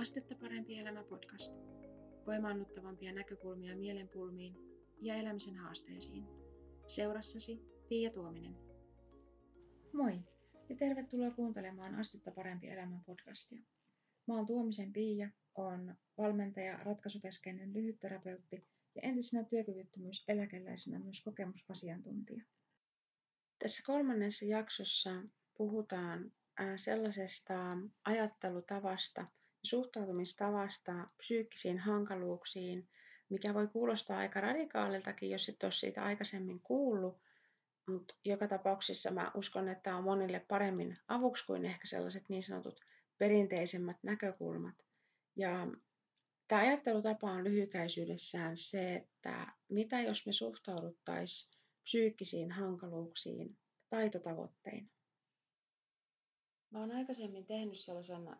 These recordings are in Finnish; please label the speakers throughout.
Speaker 1: Astetta parempi elämä podcast. Voimaannuttavampia näkökulmia mielenpulmiin ja elämisen haasteisiin. Seurassasi Pia Tuominen. Moi ja tervetuloa kuuntelemaan Astetta parempi elämä podcastia. Mä oon Tuomisen Pia, on valmentaja, ratkaisukeskeinen lyhytterapeutti ja entisenä työkyvyttömyyseläkeläisenä myös kokemusasiantuntija. Tässä kolmannessa jaksossa puhutaan sellaisesta ajattelutavasta – suhtautumistavasta psyykkisiin hankaluuksiin, mikä voi kuulostaa aika radikaaliltakin, jos et ole siitä aikaisemmin kuullut, mutta joka tapauksessa mä uskon, että tämä on monille paremmin avuksi kuin ehkä sellaiset niin sanotut perinteisemmät näkökulmat. Ja tämä ajattelutapa on lyhykäisyydessään se, että mitä jos me suhtauduttaisiin psyykkisiin hankaluuksiin taitotavoitteina. Mä oon aikaisemmin tehnyt sellaisen äh,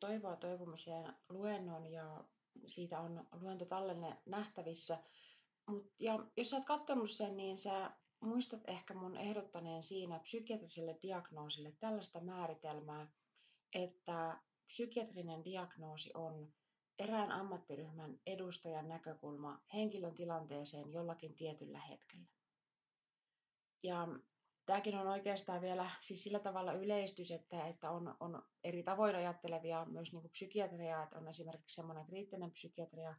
Speaker 1: toivoa toipumiseen luennon ja siitä on luentotallenne nähtävissä. Mut, ja jos sä oot katsonut sen, niin sä muistat ehkä mun ehdottaneen siinä psykiatriselle diagnoosille tällaista määritelmää, että psykiatrinen diagnoosi on erään ammattiryhmän edustajan näkökulma henkilön tilanteeseen jollakin tietyllä hetkellä. Ja tämäkin on oikeastaan vielä siis sillä tavalla yleistys, että, että on, on eri tavoin ajattelevia myös niin psykiatria, että on esimerkiksi semmoinen kriittinen psykiatria,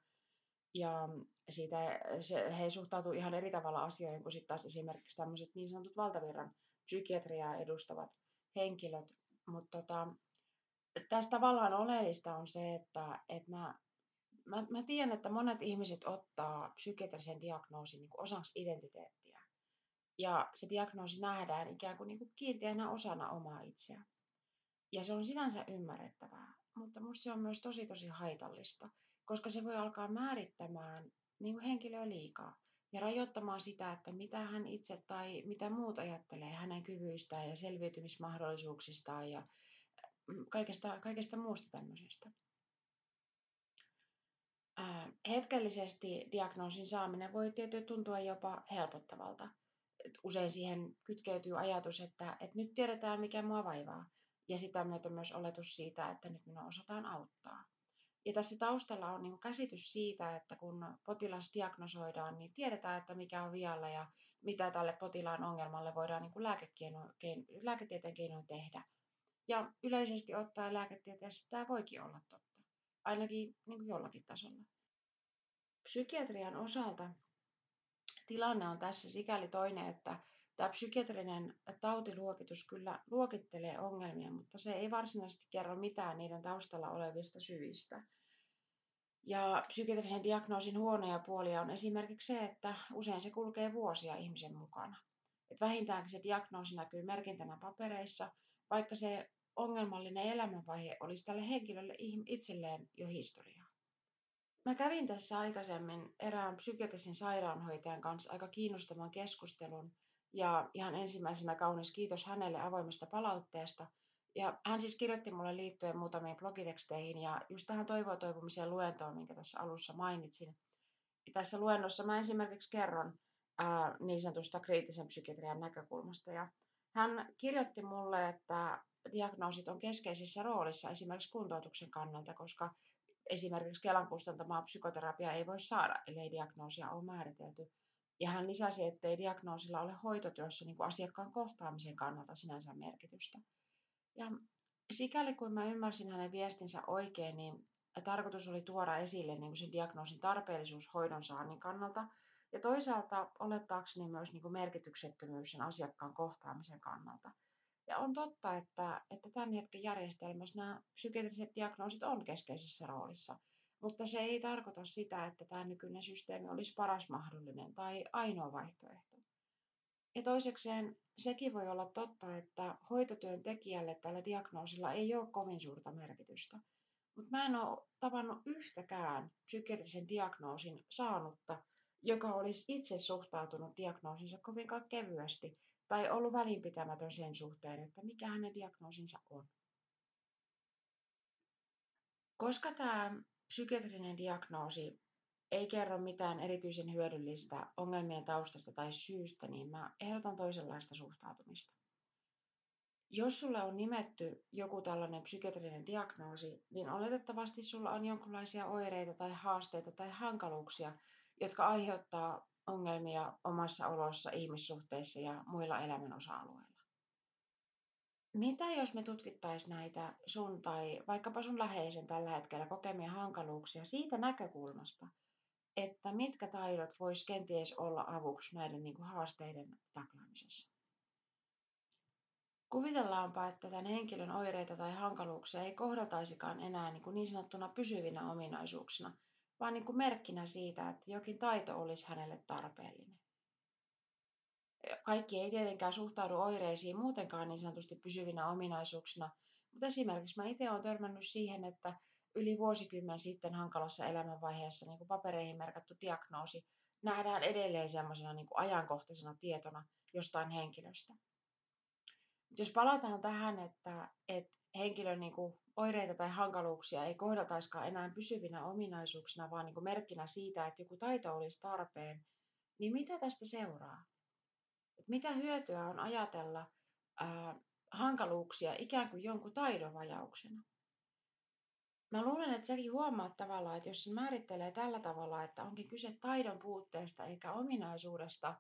Speaker 1: ja siitä se, he suhtautuu ihan eri tavalla asioihin kuin sitten taas esimerkiksi tämmöiset niin sanotut valtavirran psykiatriaa edustavat henkilöt. Mutta tota, tässä tavallaan oleellista on se, että, että mä, mä, mä tiedän, että monet ihmiset ottaa psykiatrisen diagnoosin niin osaksi identiteettiä ja se diagnoosi nähdään ikään kuin, niin kuin kiinteänä osana omaa itseä. Ja se on sinänsä ymmärrettävää, mutta minusta se on myös tosi tosi haitallista, koska se voi alkaa määrittämään niin kuin henkilöä liikaa ja rajoittamaan sitä, että mitä hän itse tai mitä muut ajattelee hänen kyvyistään ja selviytymismahdollisuuksistaan ja kaikesta, kaikesta muusta tämmöisestä. Ää, hetkellisesti diagnoosin saaminen voi tietysti tuntua jopa helpottavalta, usein siihen kytkeytyy ajatus, että, että nyt tiedetään, mikä mua vaivaa. Ja sitä myötä myös oletus siitä, että nyt minua osataan auttaa. Ja tässä taustalla on niin käsitys siitä, että kun potilas diagnosoidaan, niin tiedetään, että mikä on vialla ja mitä tälle potilaan ongelmalle voidaan niin lääketieteen keinoin tehdä. Ja yleisesti ottaen lääketieteessä tämä voikin olla totta, ainakin niin jollakin tasolla. Psykiatrian osalta tilanne on tässä sikäli toinen, että tämä psykiatrinen tautiluokitus kyllä luokittelee ongelmia, mutta se ei varsinaisesti kerro mitään niiden taustalla olevista syistä. Ja psykiatrisen diagnoosin huonoja puolia on esimerkiksi se, että usein se kulkee vuosia ihmisen mukana. Et vähintäänkin se diagnoosi näkyy merkintänä papereissa, vaikka se ongelmallinen elämänvaihe olisi tälle henkilölle itselleen jo historiaa. Mä kävin tässä aikaisemmin erään psykiatrisen sairaanhoitajan kanssa aika kiinnostavan keskustelun ja ihan ensimmäisenä kaunis kiitos hänelle avoimesta palautteesta. Ja hän siis kirjoitti mulle liittyen muutamiin blogiteksteihin ja just tähän toivoa toipumiseen luentoon, minkä tuossa alussa mainitsin. Tässä luennossa mä esimerkiksi kerron ää, niin sanotusta kriittisen psykiatrian näkökulmasta. Ja hän kirjoitti mulle, että diagnoosit on keskeisessä roolissa esimerkiksi kuntoutuksen kannalta, koska esimerkiksi Kelan kustantamaa psykoterapiaa ei voi saada, ellei diagnoosia ole määritelty. Ja hän lisäsi, että ei diagnoosilla ole hoitotyössä niin kuin asiakkaan kohtaamisen kannalta sinänsä merkitystä. Ja sikäli kun mä ymmärsin hänen viestinsä oikein, niin tarkoitus oli tuoda esille niin kuin sen diagnoosin tarpeellisuus hoidon saannin kannalta ja toisaalta olettaakseni myös niin kuin merkityksettömyys sen asiakkaan kohtaamisen kannalta – ja on totta, että, että tämän hetken järjestelmässä nämä psykiatriset diagnoosit on keskeisessä roolissa, mutta se ei tarkoita sitä, että tämä nykyinen systeemi olisi paras mahdollinen tai ainoa vaihtoehto. Ja toisekseen sekin voi olla totta, että hoitotyön tekijälle tällä diagnoosilla ei ole kovin suurta merkitystä. Mutta mä en ole tavannut yhtäkään psykiatrisen diagnoosin saanutta, joka olisi itse suhtautunut diagnoosinsa kovinkaan kevyesti tai ollut välinpitämätön sen suhteen, että mikä hänen diagnoosinsa on. Koska tämä psykiatrinen diagnoosi ei kerro mitään erityisen hyödyllistä ongelmien taustasta tai syystä, niin mä ehdotan toisenlaista suhtautumista. jos sulle on nimetty joku tällainen psykiatrinen diagnoosi, niin oletettavasti sulla on jonkinlaisia oireita tai haasteita tai hankaluuksia, jotka aiheuttaa ongelmia omassa olossa, ihmissuhteissa ja muilla elämän osa-alueilla. Mitä jos me tutkittaisiin näitä sun tai vaikkapa sun läheisen tällä hetkellä kokemia hankaluuksia siitä näkökulmasta, että mitkä taidot vois kenties olla avuksi näiden niin kuin haasteiden taklaamisessa? Kuvitellaanpa, että tämän henkilön oireita tai hankaluuksia ei kohdeltaisikaan enää niin, kuin niin sanottuna pysyvinä ominaisuuksina, vaan niin kuin merkkinä siitä, että jokin taito olisi hänelle tarpeellinen. Kaikki ei tietenkään suhtaudu oireisiin muutenkaan niin sanotusti pysyvinä ominaisuuksina, mutta esimerkiksi mä itse olen törmännyt siihen, että yli vuosikymmen sitten hankalassa elämänvaiheessa niin kuin papereihin merkattu diagnoosi nähdään edelleen semmoisena niin kuin ajankohtaisena tietona jostain henkilöstä. Jos palataan tähän, että, että henkilön niin kuin oireita tai hankaluuksia ei kohdeltaiskaan enää pysyvinä ominaisuuksina, vaan niin kuin merkkinä siitä, että joku taito olisi tarpeen, niin mitä tästä seuraa? että mitä hyötyä on ajatella ää, hankaluuksia ikään kuin jonkun taidon vajauksena. Mä luulen, että säkin huomaat tavallaan, että jos se määrittelee tällä tavalla, että onkin kyse taidon puutteesta eikä ominaisuudesta,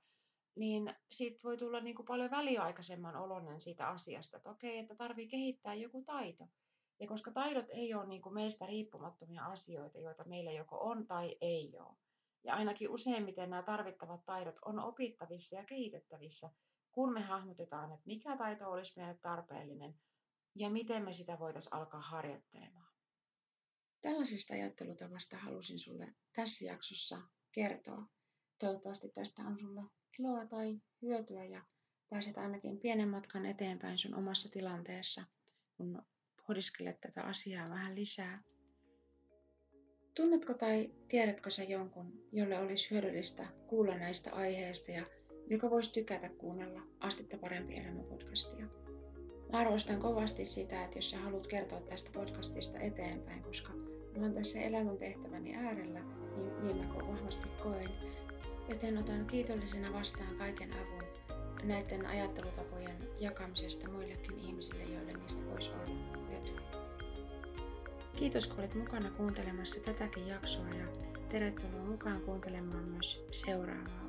Speaker 1: niin siitä voi tulla niin kuin paljon väliaikaisemman olonen siitä asiasta, että okei, että tarvii kehittää joku taito. Ja koska taidot ei ole niin kuin meistä riippumattomia asioita, joita meillä joko on tai ei ole, ja ainakin useimmiten nämä tarvittavat taidot on opittavissa ja kehitettävissä, kun me hahmotetaan, että mikä taito olisi meille tarpeellinen ja miten me sitä voitaisiin alkaa harjoittelemaan. Tällaisesta ajattelutavasta halusin sulle tässä jaksossa kertoa. Toivottavasti tästä on sulle iloa tai hyötyä ja pääset ainakin pienen matkan eteenpäin sun omassa tilanteessa, kun pohdiskelet tätä asiaa vähän lisää. Tunnetko tai tiedätkö sä jonkun, jolle olisi hyödyllistä kuulla näistä aiheista ja joka voisi tykätä kuunnella Astetta parempi elämä podcastia? Mä arvostan kovasti sitä, että jos sä haluat kertoa tästä podcastista eteenpäin, koska mä oon tässä elämän tehtäväni äärellä, niin, niin mä vahvasti koen. Joten otan kiitollisena vastaan kaiken avun näiden ajattelutapojen jakamisesta muillekin ihmisille, joille niistä voisi olla. Kiitos kun olet mukana kuuntelemassa tätäkin jaksoa ja tervetuloa mukaan kuuntelemaan myös seuraavaa.